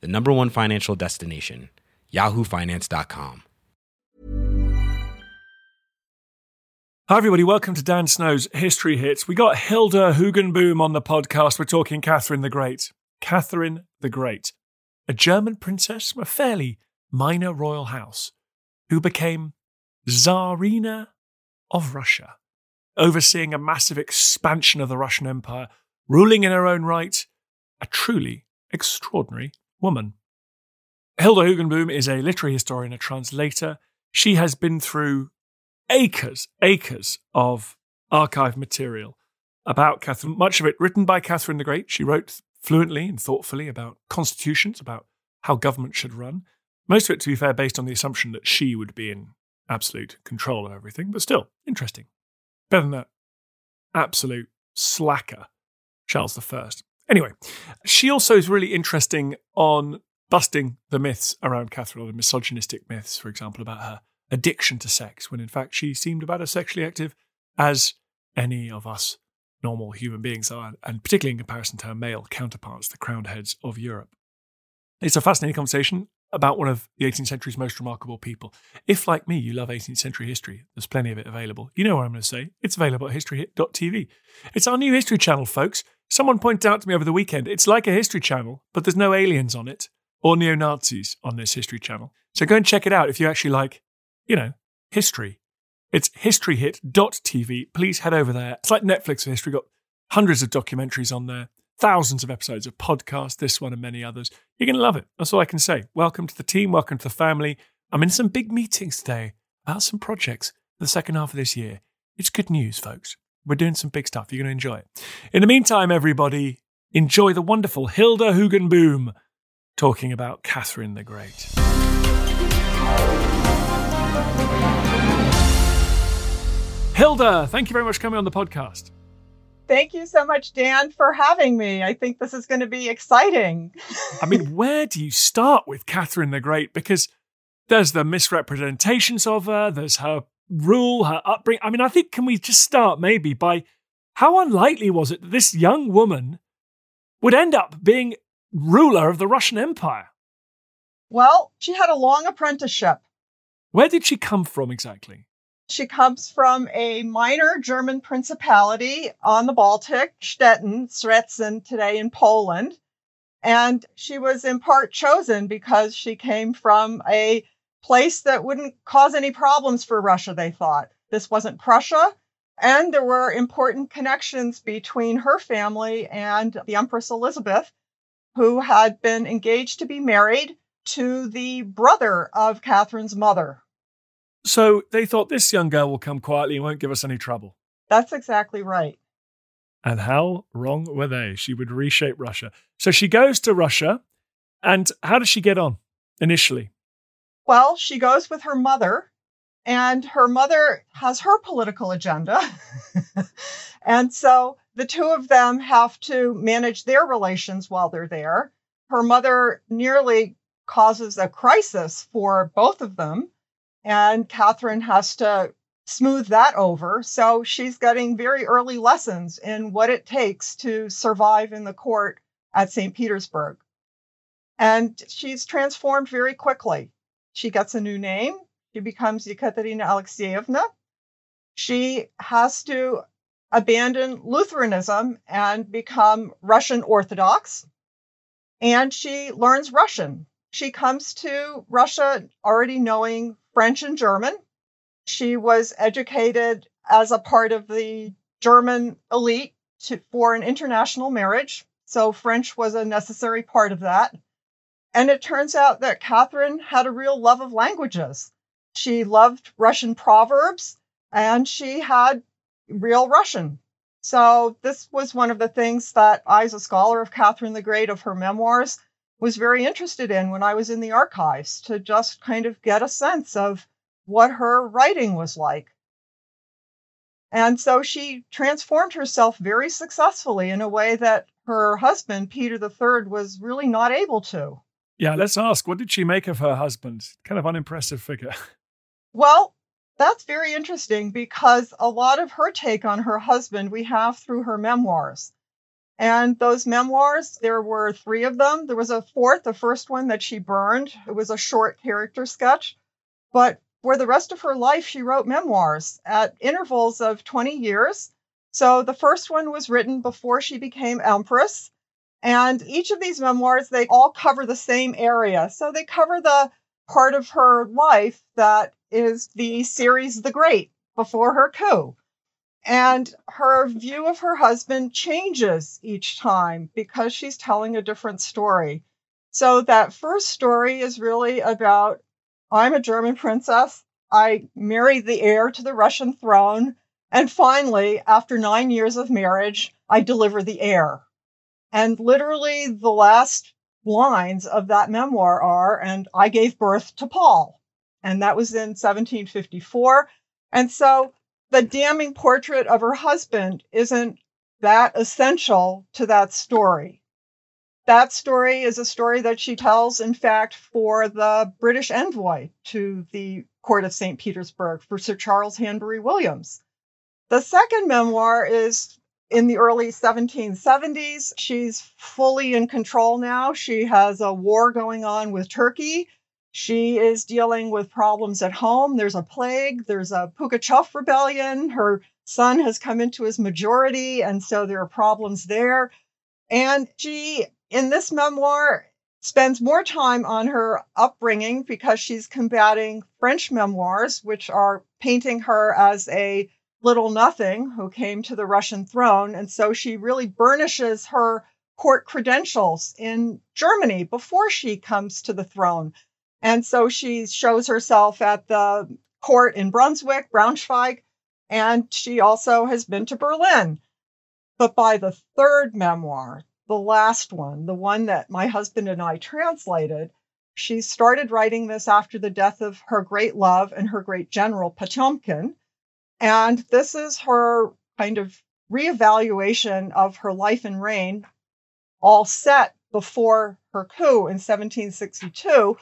the number one financial destination, yahoofinance.com. Hi, everybody. Welcome to Dan Snow's History Hits. We got Hilda Hoogenboom on the podcast. We're talking Catherine the Great. Catherine the Great, a German princess from a fairly minor royal house who became Tsarina of Russia, overseeing a massive expansion of the Russian Empire, ruling in her own right, a truly extraordinary woman. Hilda Hoogenboom is a literary historian, a translator. She has been through acres, acres of archive material about Catherine, much of it written by Catherine the Great. She wrote fluently and thoughtfully about constitutions, about how government should run. Most of it, to be fair, based on the assumption that she would be in absolute control of everything, but still interesting. Better than that absolute slacker, Charles I. Anyway, she also is really interesting on busting the myths around Catherine, the misogynistic myths, for example, about her addiction to sex, when in fact she seemed about as sexually active as any of us normal human beings are, and particularly in comparison to her male counterparts, the crowned heads of Europe. It's a fascinating conversation about one of the 18th century's most remarkable people. If, like me, you love 18th century history, there's plenty of it available. You know what I'm going to say. It's available at historyhit.tv. It's our new history channel, folks. Someone pointed out to me over the weekend, it's like a history channel, but there's no aliens on it or neo Nazis on this history channel. So go and check it out if you actually like, you know, history. It's historyhit.tv. Please head over there. It's like Netflix for history, got hundreds of documentaries on there thousands of episodes of podcasts, this one and many others. You're going to love it. That's all I can say. Welcome to the team. Welcome to the family. I'm in some big meetings today about some projects for the second half of this year. It's good news, folks. We're doing some big stuff. You're going to enjoy it. In the meantime, everybody, enjoy the wonderful Hilda Hoogenboom talking about Catherine the Great. Hilda, thank you very much for coming on the podcast. Thank you so much, Dan, for having me. I think this is going to be exciting. I mean, where do you start with Catherine the Great? Because there's the misrepresentations of her, there's her rule, her upbringing. I mean, I think, can we just start maybe by how unlikely was it that this young woman would end up being ruler of the Russian Empire? Well, she had a long apprenticeship. Where did she come from exactly? She comes from a minor German principality on the Baltic, Stettin, Szczecin, today in Poland. And she was in part chosen because she came from a place that wouldn't cause any problems for Russia, they thought. This wasn't Prussia. And there were important connections between her family and the Empress Elizabeth, who had been engaged to be married to the brother of Catherine's mother. So they thought this young girl will come quietly and won't give us any trouble. That's exactly right. And how wrong were they? She would reshape Russia. So she goes to Russia. And how does she get on initially? Well, she goes with her mother, and her mother has her political agenda. and so the two of them have to manage their relations while they're there. Her mother nearly causes a crisis for both of them and Catherine has to smooth that over. So she's getting very early lessons in what it takes to survive in the court at St. Petersburg. And she's transformed very quickly. She gets a new name. She becomes Ekaterina Alexeyevna. She has to abandon Lutheranism and become Russian Orthodox. And she learns Russian she comes to Russia already knowing French and German. She was educated as a part of the German elite to, for an international marriage. So French was a necessary part of that. And it turns out that Catherine had a real love of languages. She loved Russian proverbs and she had real Russian. So this was one of the things that I, as a scholar of Catherine the Great, of her memoirs, was very interested in when I was in the archives to just kind of get a sense of what her writing was like. And so she transformed herself very successfully in a way that her husband, Peter III, was really not able to. Yeah, let's ask what did she make of her husband? Kind of unimpressive figure. Well, that's very interesting because a lot of her take on her husband we have through her memoirs. And those memoirs, there were three of them. There was a fourth, the first one that she burned. It was a short character sketch. But for the rest of her life, she wrote memoirs at intervals of 20 years. So the first one was written before she became empress. And each of these memoirs, they all cover the same area. So they cover the part of her life that is the series The Great before her coup. And her view of her husband changes each time because she's telling a different story. So that first story is really about I'm a German princess. I married the heir to the Russian throne. And finally, after nine years of marriage, I deliver the heir. And literally, the last lines of that memoir are, and I gave birth to Paul. And that was in 1754. And so the damning portrait of her husband isn't that essential to that story. That story is a story that she tells, in fact, for the British envoy to the court of St. Petersburg, for Sir Charles Hanbury Williams. The second memoir is in the early 1770s. She's fully in control now. She has a war going on with Turkey. She is dealing with problems at home. There's a plague, there's a Pugachev rebellion. Her son has come into his majority, and so there are problems there. And she, in this memoir, spends more time on her upbringing because she's combating French memoirs, which are painting her as a little nothing who came to the Russian throne. And so she really burnishes her court credentials in Germany before she comes to the throne. And so she shows herself at the court in Brunswick, Braunschweig, and she also has been to Berlin. But by the third memoir, the last one, the one that my husband and I translated, she started writing this after the death of her great love and her great general, Potemkin. And this is her kind of reevaluation of her life and reign, all set before her coup in 1762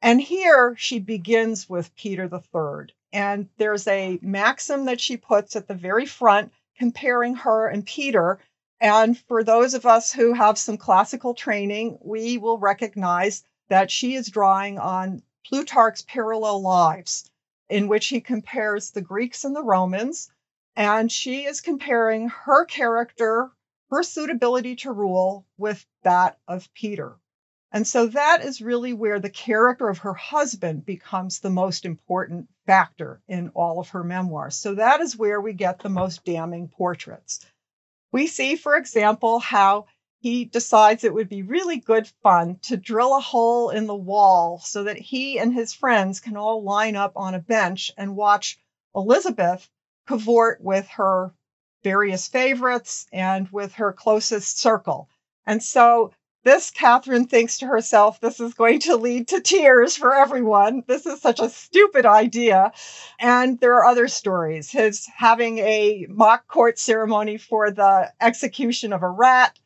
and here she begins with Peter III. And there's a maxim that she puts at the very front comparing her and Peter. And for those of us who have some classical training, we will recognize that she is drawing on Plutarch's parallel lives, in which he compares the Greeks and the Romans. And she is comparing her character, her suitability to rule, with that of Peter. And so that is really where the character of her husband becomes the most important factor in all of her memoirs. So that is where we get the most damning portraits. We see, for example, how he decides it would be really good fun to drill a hole in the wall so that he and his friends can all line up on a bench and watch Elizabeth cavort with her various favorites and with her closest circle. And so this Catherine thinks to herself, this is going to lead to tears for everyone. This is such a stupid idea. And there are other stories. His having a mock court ceremony for the execution of a rat,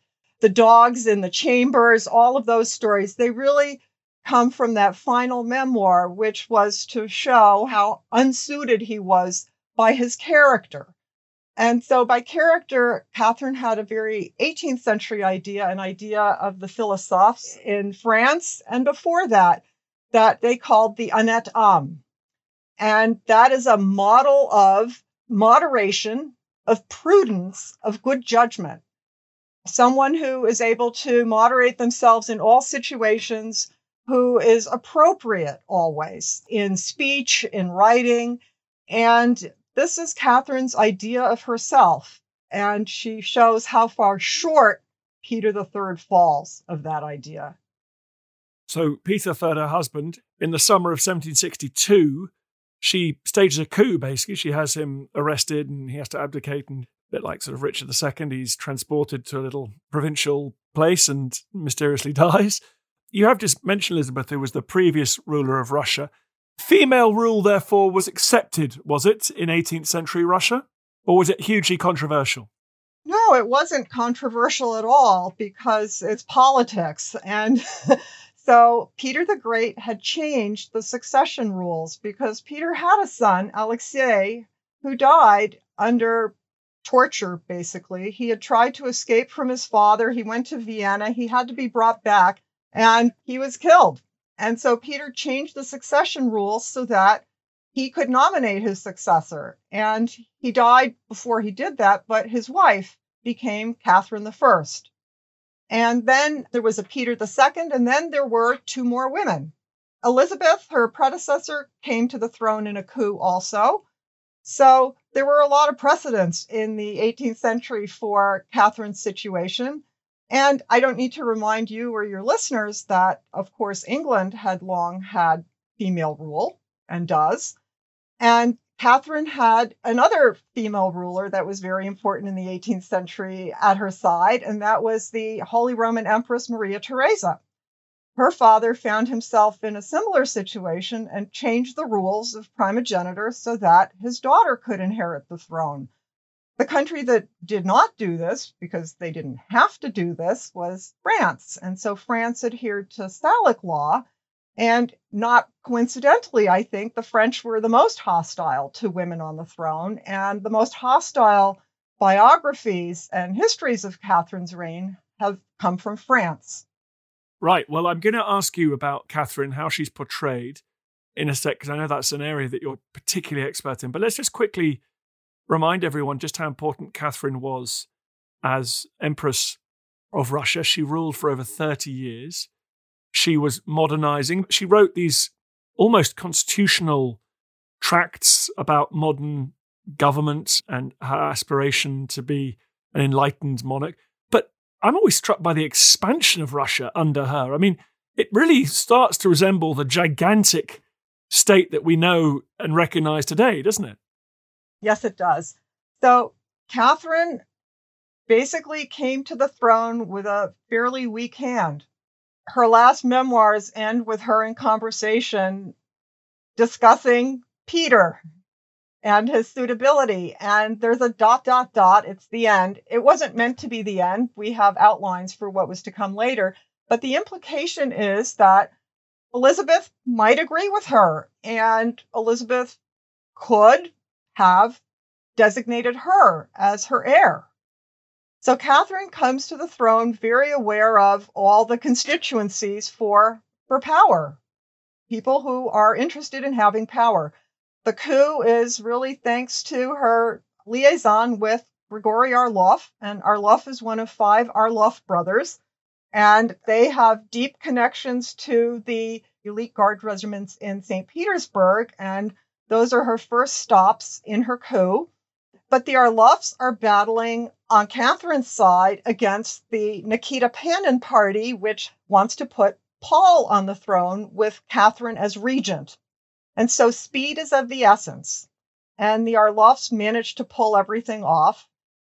the dogs in the chambers, all of those stories, they really come from that final memoir, which was to show how unsuited he was by his character. And so, by character, Catherine had a very 18th century idea, an idea of the philosophes in France, and before that, that they called the honnête homme. And that is a model of moderation, of prudence, of good judgment. Someone who is able to moderate themselves in all situations, who is appropriate always in speech, in writing. And this is Catherine's idea of herself. And she shows how far short Peter III falls of that idea. So, Peter III, her husband, in the summer of 1762, she stages a coup, basically. She has him arrested and he has to abdicate. And bit like sort of Richard II, he's transported to a little provincial place and mysteriously dies. You have just mentioned Elizabeth, who was the previous ruler of Russia. Female rule, therefore, was accepted, was it, in 18th century Russia? Or was it hugely controversial? No, it wasn't controversial at all because it's politics. And so Peter the Great had changed the succession rules because Peter had a son, Alexei, who died under torture, basically. He had tried to escape from his father. He went to Vienna. He had to be brought back and he was killed. And so Peter changed the succession rules so that he could nominate his successor. And he died before he did that, but his wife became Catherine I. And then there was a Peter II, and then there were two more women. Elizabeth, her predecessor, came to the throne in a coup also. So there were a lot of precedents in the 18th century for Catherine's situation. And I don't need to remind you or your listeners that, of course, England had long had female rule and does. And Catherine had another female ruler that was very important in the 18th century at her side, and that was the Holy Roman Empress Maria Theresa. Her father found himself in a similar situation and changed the rules of primogeniture so that his daughter could inherit the throne. The country that did not do this, because they didn't have to do this, was France. And so France adhered to Salic law. And not coincidentally, I think the French were the most hostile to women on the throne and the most hostile biographies and histories of Catherine's reign have come from France. Right. Well, I'm going to ask you about Catherine, how she's portrayed in a sec, because I know that's an area that you're particularly expert in. But let's just quickly remind everyone just how important Catherine was as Empress of Russia. She ruled for over 30 years. She was modernizing. She wrote these almost constitutional tracts about modern government and her aspiration to be an enlightened monarch. I'm always struck by the expansion of Russia under her. I mean, it really starts to resemble the gigantic state that we know and recognize today, doesn't it? Yes, it does. So Catherine basically came to the throne with a fairly weak hand. Her last memoirs end with her in conversation discussing Peter and his suitability. And there's a dot, dot, dot. It's the end. It wasn't meant to be the end. We have outlines for what was to come later. But the implication is that Elizabeth might agree with her, and Elizabeth could have designated her as her heir. So Catherine comes to the throne very aware of all the constituencies for, for power, people who are interested in having power. The coup is really thanks to her liaison with Grigory Orlov, and Orlov is one of five Orlov brothers, and they have deep connections to the elite guard regiments in St. Petersburg, and those are her first stops in her coup. But the Orlovs are battling on Catherine's side against the Nikita Panin party, which wants to put Paul on the throne with Catherine as regent. And so speed is of the essence. And the Orlovs manage to pull everything off.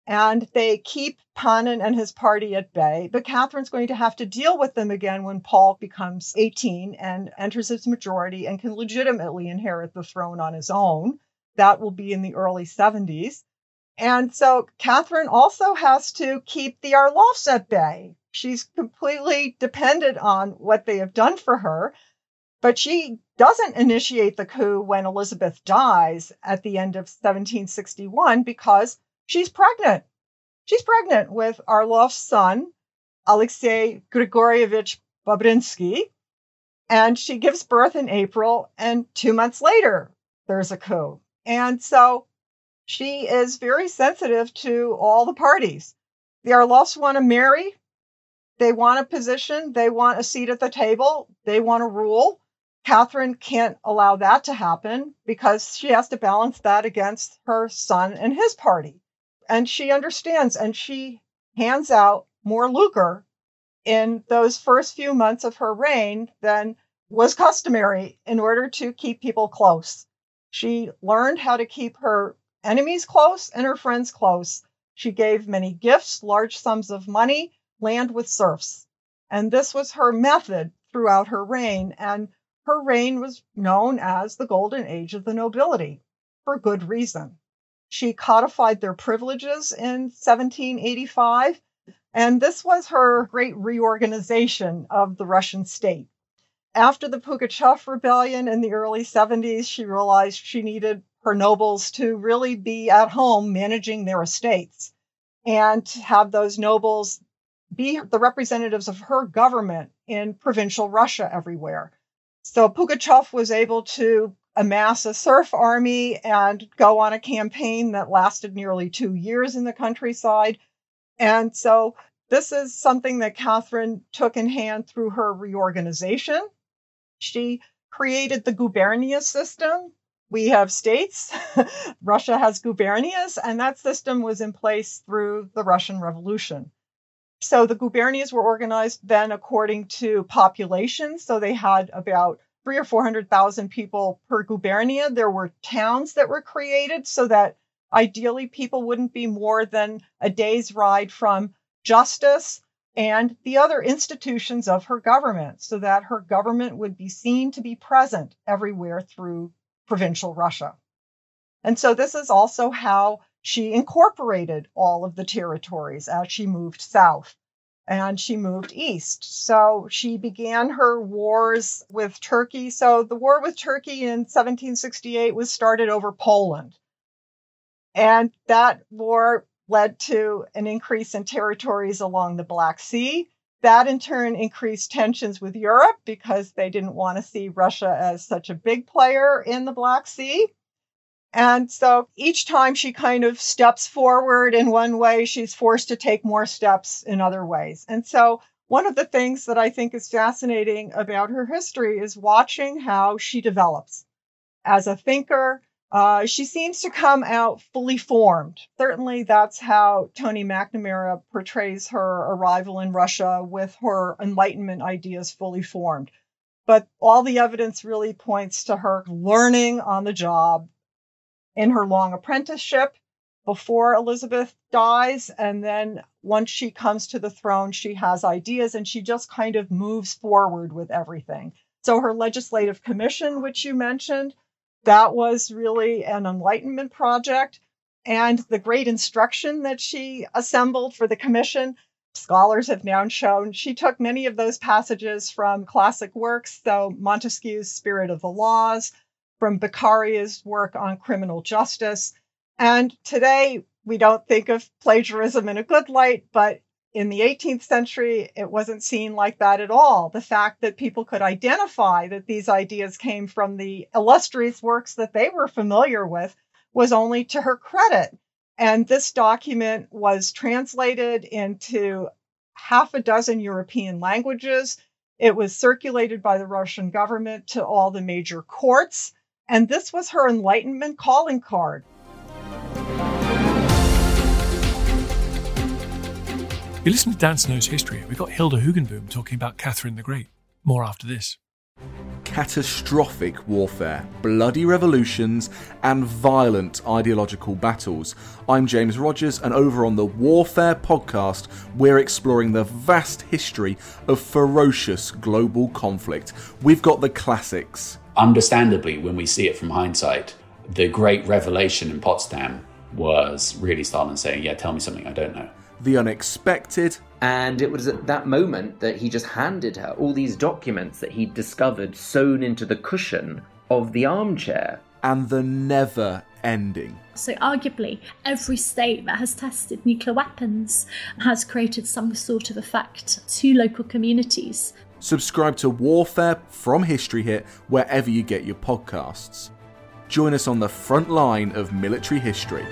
And they keep Panin and his party at bay. But Catherine's going to have to deal with them again when Paul becomes 18 and enters his majority and can legitimately inherit the throne on his own. That will be in the early 70s. And so Catherine also has to keep the Orlovs at bay. She's completely dependent on what they have done for her. But she doesn't initiate the coup when Elizabeth dies at the end of 1761 because she's pregnant. She's pregnant with Orlov's son, Alexei Grigorievich Bobrinsky, and she gives birth in April, and two months later, there's a coup. And so she is very sensitive to all the parties. The Orlovs want to marry. They want a position, they want a seat at the table, they want to rule. Catherine can't allow that to happen because she has to balance that against her son and his party. And she understands and she hands out more lucre in those first few months of her reign than was customary in order to keep people close. She learned how to keep her enemies close and her friends close. She gave many gifts, large sums of money, land with serfs. And this was her method throughout her reign. And her reign was known as the golden age of the nobility for good reason. She codified their privileges in 1785, and this was her great reorganization of the Russian state. After the Pugachev rebellion in the early 70s, she realized she needed her nobles to really be at home managing their estates and have those nobles be the representatives of her government in provincial Russia everywhere. So Pugachev was able to amass a serf army and go on a campaign that lasted nearly two years in the countryside. And so this is something that Catherine took in hand through her reorganization. She created the gubernia system. We have states. Russia has gubernias, and that system was in place through the Russian Revolution. So the gubernias were organized then according to population. So they had about three or 400,000 people per gubernia. There were towns that were created so that ideally people wouldn't be more than a day's ride from justice and the other institutions of her government so that her government would be seen to be present everywhere through provincial Russia. And so this is also how she incorporated all of the territories as she moved south and she moved east. So she began her wars with Turkey. So the war with Turkey in 1768 was started over Poland. And that war led to an increase in territories along the Black Sea. That in turn increased tensions with Europe because they didn't want to see Russia as such a big player in the Black Sea. And so each time she kind of steps forward in one way, she's forced to take more steps in other ways. And so one of the things that I think is fascinating about her history is watching how she develops as a thinker. Uh, she seems to come out fully formed. Certainly, that's how Tony McNamara portrays her arrival in Russia with her Enlightenment ideas fully formed. But all the evidence really points to her learning on the job, in her long apprenticeship before Elizabeth dies. And then once she comes to the throne, she has ideas and she just kind of moves forward with everything. So her legislative commission, which you mentioned, that was really an enlightenment project. And the great instruction that she assembled for the commission, scholars have now shown she took many of those passages from classic works. So Montesquieu's Spirit of the Laws, from Beccaria's work on criminal justice. And today, we don't think of plagiarism in a good light, but in the 18th century, it wasn't seen like that at all. The fact that people could identify that these ideas came from the illustrious works that they were familiar with was only to her credit. And this document was translated into half a dozen European languages. It was circulated by the Russian government to all the major courts. And this was her Enlightenment calling card. You listen to Dan Snow's history. We've got Hilda Hoogenboom talking about Catherine the Great. More after this. Catastrophic warfare, bloody revolutions, and violent ideological battles. I'm James Rogers, and over on the Warfare podcast, we're exploring the vast history of ferocious global conflict. We've got the classics understandably, when we see it from hindsight, the great revelation in Potsdam was really Stalin saying, Yeah, tell me something I don't know. The unexpected. And it was at that moment that he just handed her all these documents that he'd discovered sewn into the cushion of the armchair. And the never ending. So, arguably, every state that has tested nuclear weapons has created some sort of effect to local communities. Subscribe to Warfare from History Hit wherever you get your podcasts. Join us on the front line of military history.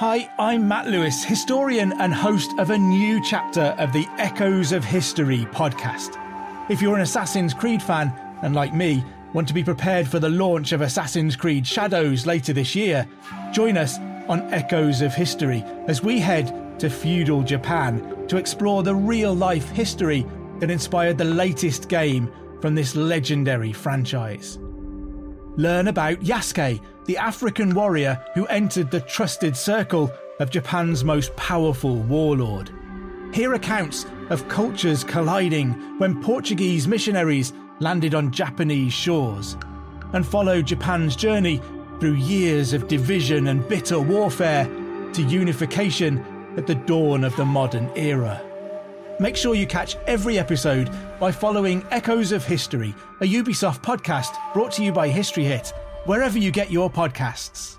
Hi, I'm Matt Lewis, historian and host of a new chapter of the Echoes of History podcast. If you're an Assassin's Creed fan, and like me, want to be prepared for the launch of Assassin's Creed Shadows later this year, join us on Echoes of History as we head to feudal Japan to explore the real life history that inspired the latest game from this legendary franchise. Learn about Yasuke, the African warrior who entered the trusted circle of Japan's most powerful warlord. Hear accounts of cultures colliding when Portuguese missionaries landed on Japanese shores, and follow Japan's journey through years of division and bitter warfare to unification at the dawn of the modern era. Make sure you catch every episode by following Echoes of History, a Ubisoft podcast brought to you by History Hit, wherever you get your podcasts.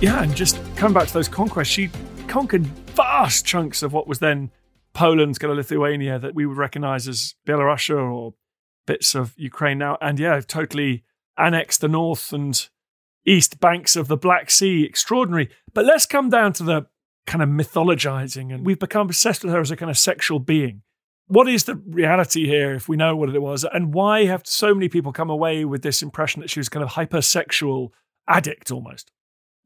Yeah, and just coming back to those conquests, she conquered vast chunks of what was then Poland's kind of Lithuania that we would recognize as Belarus or bits of Ukraine now. And yeah, totally annexed the north and east banks of the Black Sea. Extraordinary. But let's come down to the kind of mythologizing. And we've become obsessed with her as a kind of sexual being. What is the reality here, if we know what it was? And why have so many people come away with this impression that she was kind of hypersexual addict almost?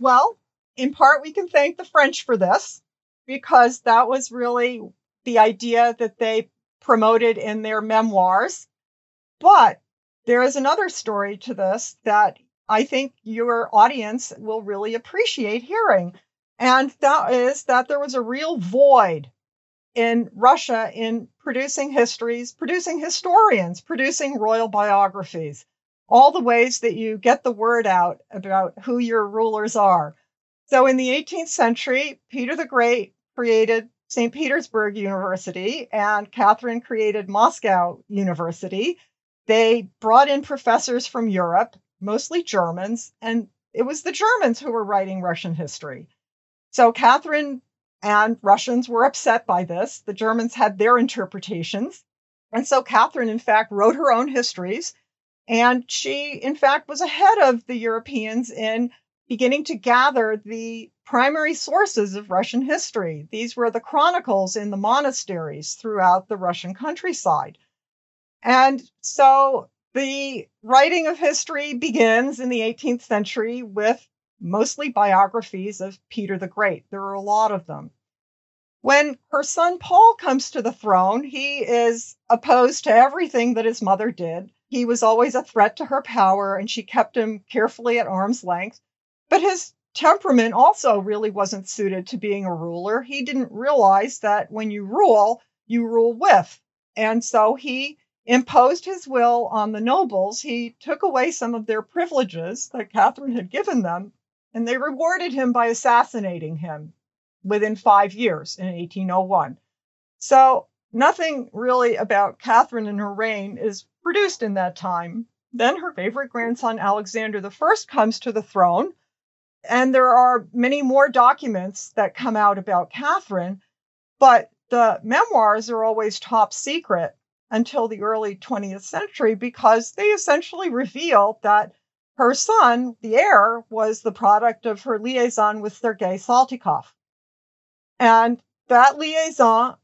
Well, in part, we can thank the French for this because that was really the idea that they promoted in their memoirs. But there is another story to this that I think your audience will really appreciate hearing. And that is that there was a real void in Russia in producing histories, producing historians, producing royal biographies, all the ways that you get the word out about who your rulers are. So in the 18th century, Peter the Great created St. Petersburg University and Catherine created Moscow University. They brought in professors from Europe, mostly Germans, and it was the Germans who were writing Russian history. So Catherine and Russians were upset by this. The Germans had their interpretations. And so Catherine, in fact, wrote her own histories. And she, in fact, was ahead of the Europeans in beginning to gather the primary sources of Russian history. These were the chronicles in the monasteries throughout the Russian countryside. And so the writing of history begins in the 18th century with mostly biographies of Peter the Great. There are a lot of them. When her son Paul comes to the throne, he is opposed to everything that his mother did. He was always a threat to her power, and she kept him carefully at arm's length. But his temperament also really wasn't suited to being a ruler. He didn't realize that when you rule, you rule with. And so he imposed his will on the nobles. He took away some of their privileges that Catherine had given them, and they rewarded him by assassinating him within five years in 1801. So nothing really about Catherine and her reign is produced in that time. Then her favorite grandson, Alexander I, comes to the throne. And there are many more documents that come out about Catherine, but the memoirs are always top secret until the early 20th century because they essentially reveal that her son, the heir, was the product of her liaison with Sergei Saltykov. And that liaison,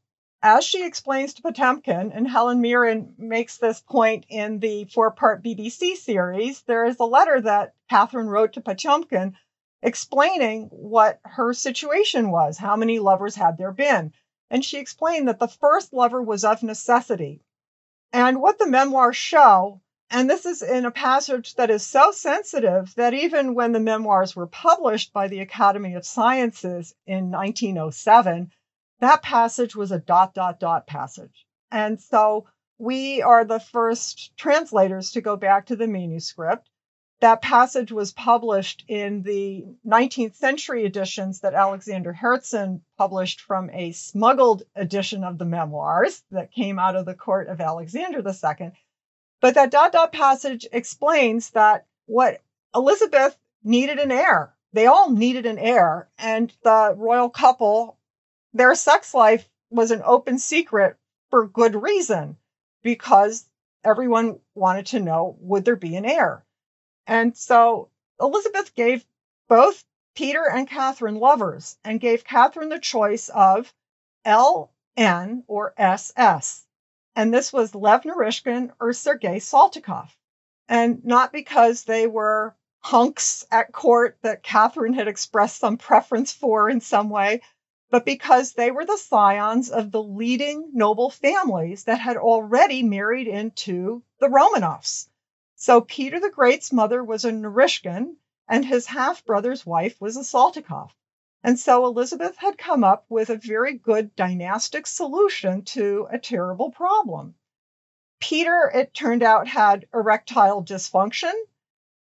as she explains to Potemkin, and Helen Mirren makes this point in the four part BBC series, there is a letter that Catherine wrote to Potemkin explaining what her situation was. How many lovers had there been? And she explained that the first lover was of necessity. And what the memoirs show, and this is in a passage that is so sensitive that even when the memoirs were published by the Academy of Sciences in 1907, that passage was a dot, dot, dot passage. And so we are the first translators to go back to the manuscript. That passage was published in the 19th century editions that Alexander Herzen published from a smuggled edition of the memoirs that came out of the court of Alexander II. But that dot dot passage explains that what Elizabeth needed an heir. They all needed an heir, and the royal couple, their sex life was an open secret for good reason because everyone wanted to know would there be an heir. And so Elizabeth gave both Peter and Catherine lovers and gave Catherine the choice of LN or SS. And this was Lev Naryshkin or Sergei Saltykov. And not because they were hunks at court that Catherine had expressed some preference for in some way, but because they were the scions of the leading noble families that had already married into the Romanovs. So Peter the Great's mother was a Naryshkin, and his half brother's wife was a Saltykov. And so Elizabeth had come up with a very good dynastic solution to a terrible problem. Peter, it turned out, had erectile dysfunction.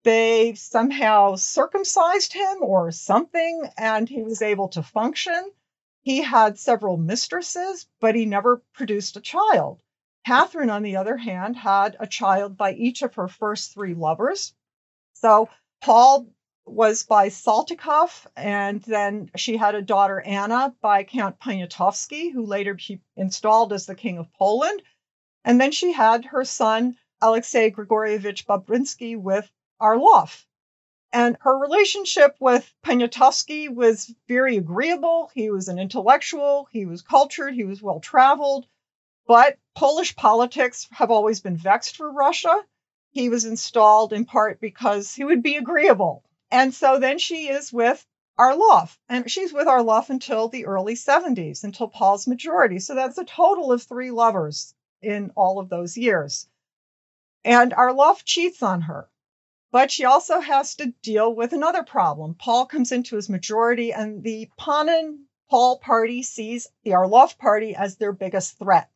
They somehow circumcised him or something, and he was able to function. He had several mistresses, but he never produced a child. Catherine, on the other hand, had a child by each of her first three lovers. So Paul was by Saltykov, and then she had a daughter Anna by Count Poniatowski, who later she installed as the King of Poland. And then she had her son Alexei Grigorievich Bobrinsky with Orlov. And her relationship with Poniatowski was very agreeable. He was an intellectual, he was cultured, he was well traveled. But Polish politics have always been vexed for Russia. He was installed in part because he would be agreeable. And so then she is with Orlov, and she's with Orlov until the early 70s, until Paul's majority. So that's a total of three lovers in all of those years. And Orlov cheats on her. But she also has to deal with another problem. Paul comes into his majority, and the Panin Paul party sees the Orlov party as their biggest threat.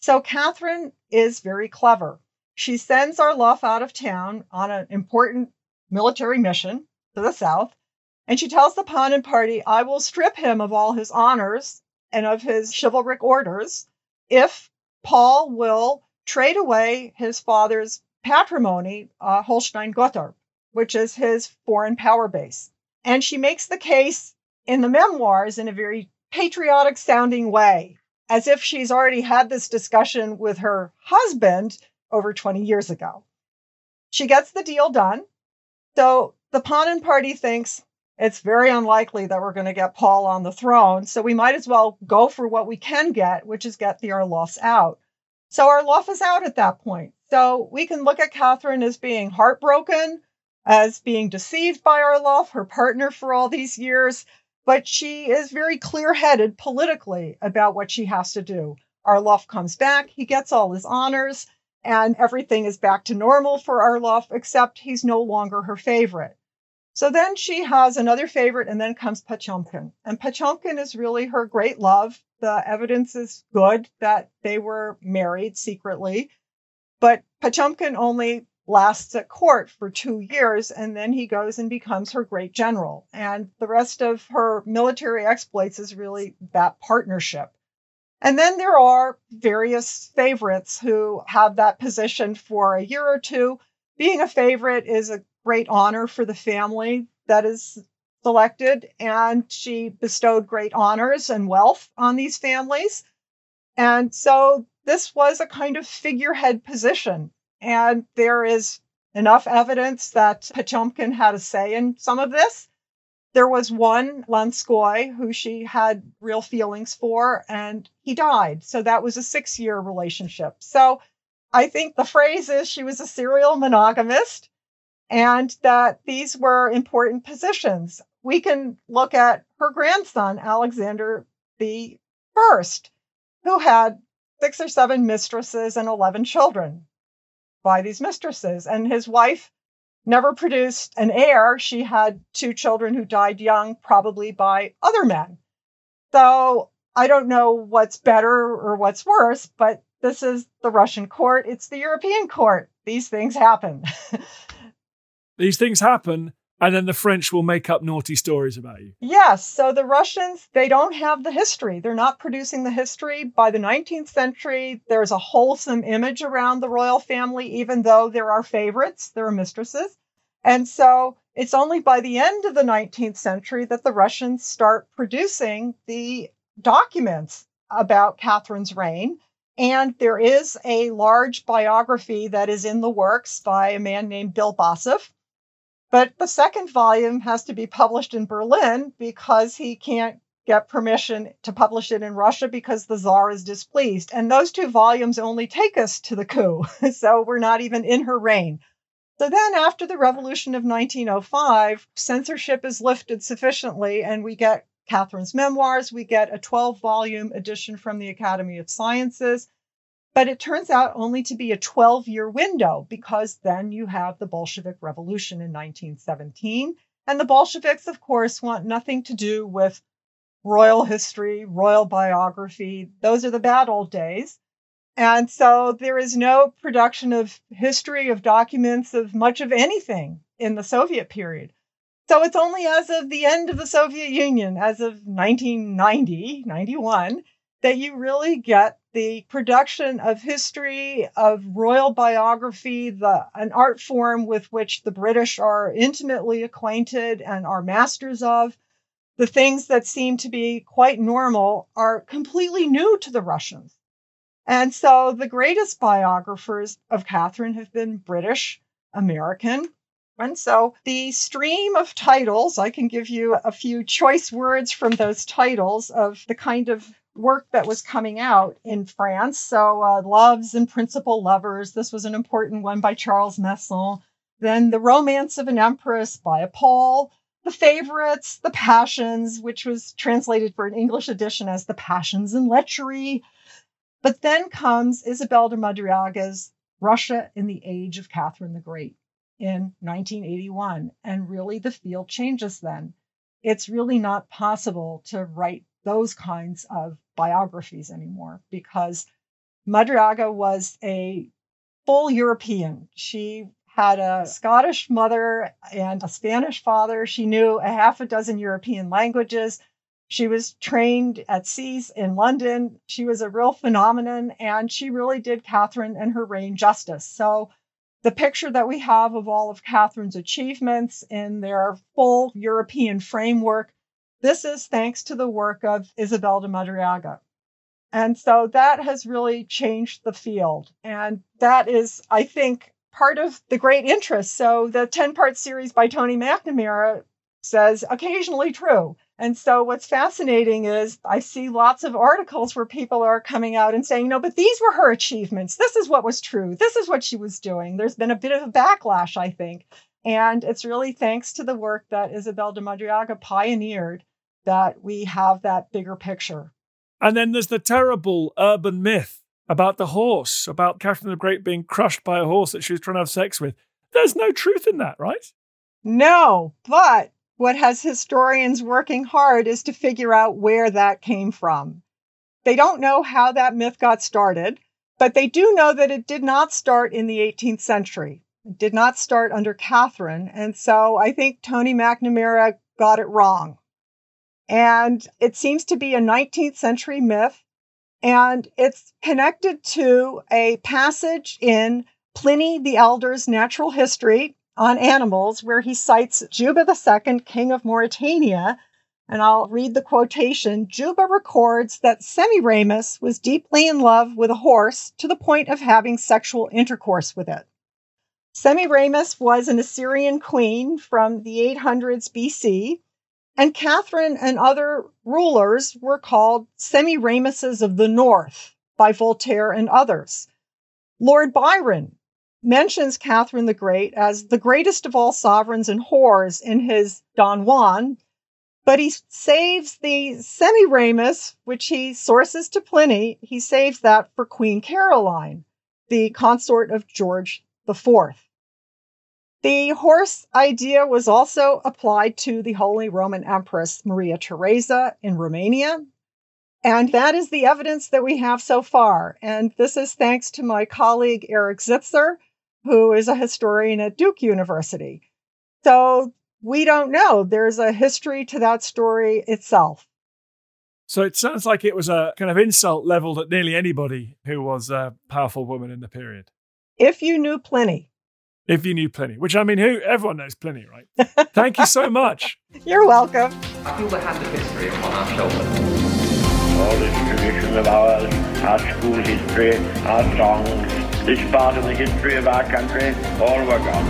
So Catherine is very clever. She sends Orlov out of town on an important military mission to the south, and she tells the Panin party, I will strip him of all his honors and of his chivalric orders if Paul will trade away his father's patrimony, uh, Holstein Gottorp, which is his foreign power base. And she makes the case in the memoirs in a very patriotic sounding way as if she's already had this discussion with her husband over 20 years ago. She gets the deal done. So the Panin party thinks it's very unlikely that we're going to get Paul on the throne. So we might as well go for what we can get, which is get the Orlovs out. So Orlov is out at that point. So we can look at Catherine as being heartbroken, as being deceived by Orlov, her partner for all these years, but she is very clear headed politically about what she has to do. Orlov comes back, he gets all his honors, and everything is back to normal for Orlov, except he's no longer her favorite. So then she has another favorite, and then comes Potemkin. And Potemkin is really her great love. The evidence is good that they were married secretly, but Potemkin only lasts at court for two years, and then he goes and becomes her great general. And the rest of her military exploits is really that partnership. And then there are various favorites who have that position for a year or two. Being a favorite is a great honor for the family that is selected, and she bestowed great honors and wealth on these families. And so this was a kind of figurehead position and there is enough evidence that Potemkin had a say in some of this. There was one, Lanskoi, who she had real feelings for, and he died. So that was a six year relationship. So I think the phrase is she was a serial monogamist and that these were important positions. We can look at her grandson, Alexander the first, who had six or seven mistresses and 11 children by these mistresses. And his wife never produced an heir. She had two children who died young, probably by other men. So I don't know what's better or what's worse, but this is the Russian court. It's the European court. These things happen. These things happen, and then the French will make up naughty stories about you. Yes. So the Russians, they don't have the history. They're not producing the history. By the 19th century, there's a wholesome image around the royal family, even though there are favorites, there are mistresses. And so it's only by the end of the 19th century that the Russians start producing the documents about Catherine's reign. And there is a large biography that is in the works by a man named Bilbasov. But the second volume has to be published in Berlin because he can't get permission to publish it in Russia because the Tsar is displeased. And those two volumes only take us to the coup. so we're not even in her reign. So then, after the revolution of 1905, censorship is lifted sufficiently, and we get Catherine's memoirs. We get a 12 volume edition from the Academy of Sciences. But it turns out only to be a 12 year window because then you have the Bolshevik Revolution in 1917. And the Bolsheviks, of course, want nothing to do with royal history, royal biography. Those are the bad old days. And so there is no production of history, of documents, of much of anything in the Soviet period. So it's only as of the end of the Soviet Union, as of 1990, 91, that you really get the production of history, of royal biography, the, an art form with which the British are intimately acquainted and are masters of. The things that seem to be quite normal are completely new to the Russians. And so the greatest biographers of Catherine have been British, American, and so the stream of titles, I can give you a few choice words from those titles of the kind of work that was coming out in France. So, uh, Loves and Principal Lovers, this was an important one by Charles Masson. Then The Romance of an Empress by a Paul. The Favorites, The Passions, which was translated for an English edition as The Passions and Lechery. But then comes Isabel de Madariaga's Russia in the Age of Catherine the Great in 1981. And really, the field changes then. It's really not possible to write those kinds of biographies anymore because Madariaga was a full European. She had a Scottish mother and a Spanish father. She knew a half a dozen European languages. She was trained at SSEES in London. She was a real phenomenon, and she really did Catherine and her reign justice. So the picture that we have of all of Catherine's achievements in their full European framework, this is thanks to the work of Isabel de Madariaga. And so that has really changed the field. And that is, I think, part of the great interest. So the 10 part series by Tony McNamara says occasionally true. And so what's fascinating is I see lots of articles where people are coming out and saying, no, but these were her achievements. This is what was true. This is what she was doing. There's been a bit of a backlash, I think. And it's really thanks to the work that Isabel de Madariaga pioneered that we have that bigger picture. And then there's the terrible urban myth about the horse, about Catherine the Great being crushed by a horse that she was trying to have sex with. There's no truth in that, right? No, but what has historians working hard is to figure out where that came from. They don't know how that myth got started, but they do know that it did not start in the 18th century. It did not start under Catherine. And so I think Tony McNamara got it wrong. And it seems to be a 19th century myth. And it's connected to a passage in Pliny the Elder's Natural History, on animals where he cites Juba II, king of Mauritania. And I'll read the quotation. Juba records that Semiramis was deeply in love with a horse to the point of having sexual intercourse with it. Semiramis was an Assyrian queen from the 800s BC, and Catherine and other rulers were called Semiramises of the North by Voltaire and others. Lord Byron mentions Catherine the Great as the greatest of all sovereigns and whores in his Don Juan. But he saves the Semiramis, which he sources to Pliny, he saves that for Queen Caroline, the consort of George IV. The horse idea was also applied to the Holy Roman Empress Maria Theresa in Romania. And that is the evidence that we have so far. And this is thanks to my colleague Eric Zitser, who is a historian at Duke University. So we don't know. There's a history to that story itself. So it sounds like it was a kind of insult leveled at nearly anybody who was a powerful woman in the period. If you knew Pliny. If you knew Pliny, which I mean, who everyone knows Pliny, right? Thank you so much. You're welcome. I feel the hand of history upon our shoulders. All this tradition of ours, our school history, our songs, this part of the history of our country, all were gone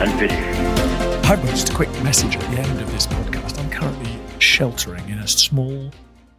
and finished. I've got just a quick message at the end of this podcast. I'm currently sheltering in a small,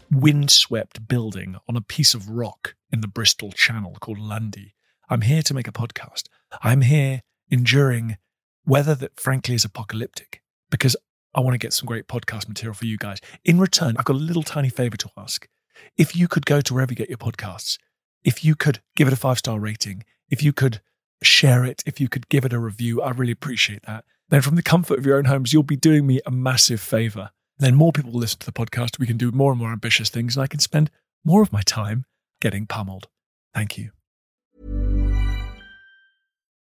windswept building on a piece of rock in the Bristol Channel called Lundy. I'm here to make a podcast. I'm here enduring weather that frankly is apocalyptic because I want to get some great podcast material for you guys. In return, I've got a little tiny favor to ask. If you could go to wherever you get your podcasts, if you could give it a five star rating, if you could share it, if you could give it a review, I really appreciate that. Then, from the comfort of your own homes, you'll be doing me a massive favor. Then, more people will listen to the podcast. We can do more and more ambitious things, and I can spend more of my time getting pummeled. Thank you.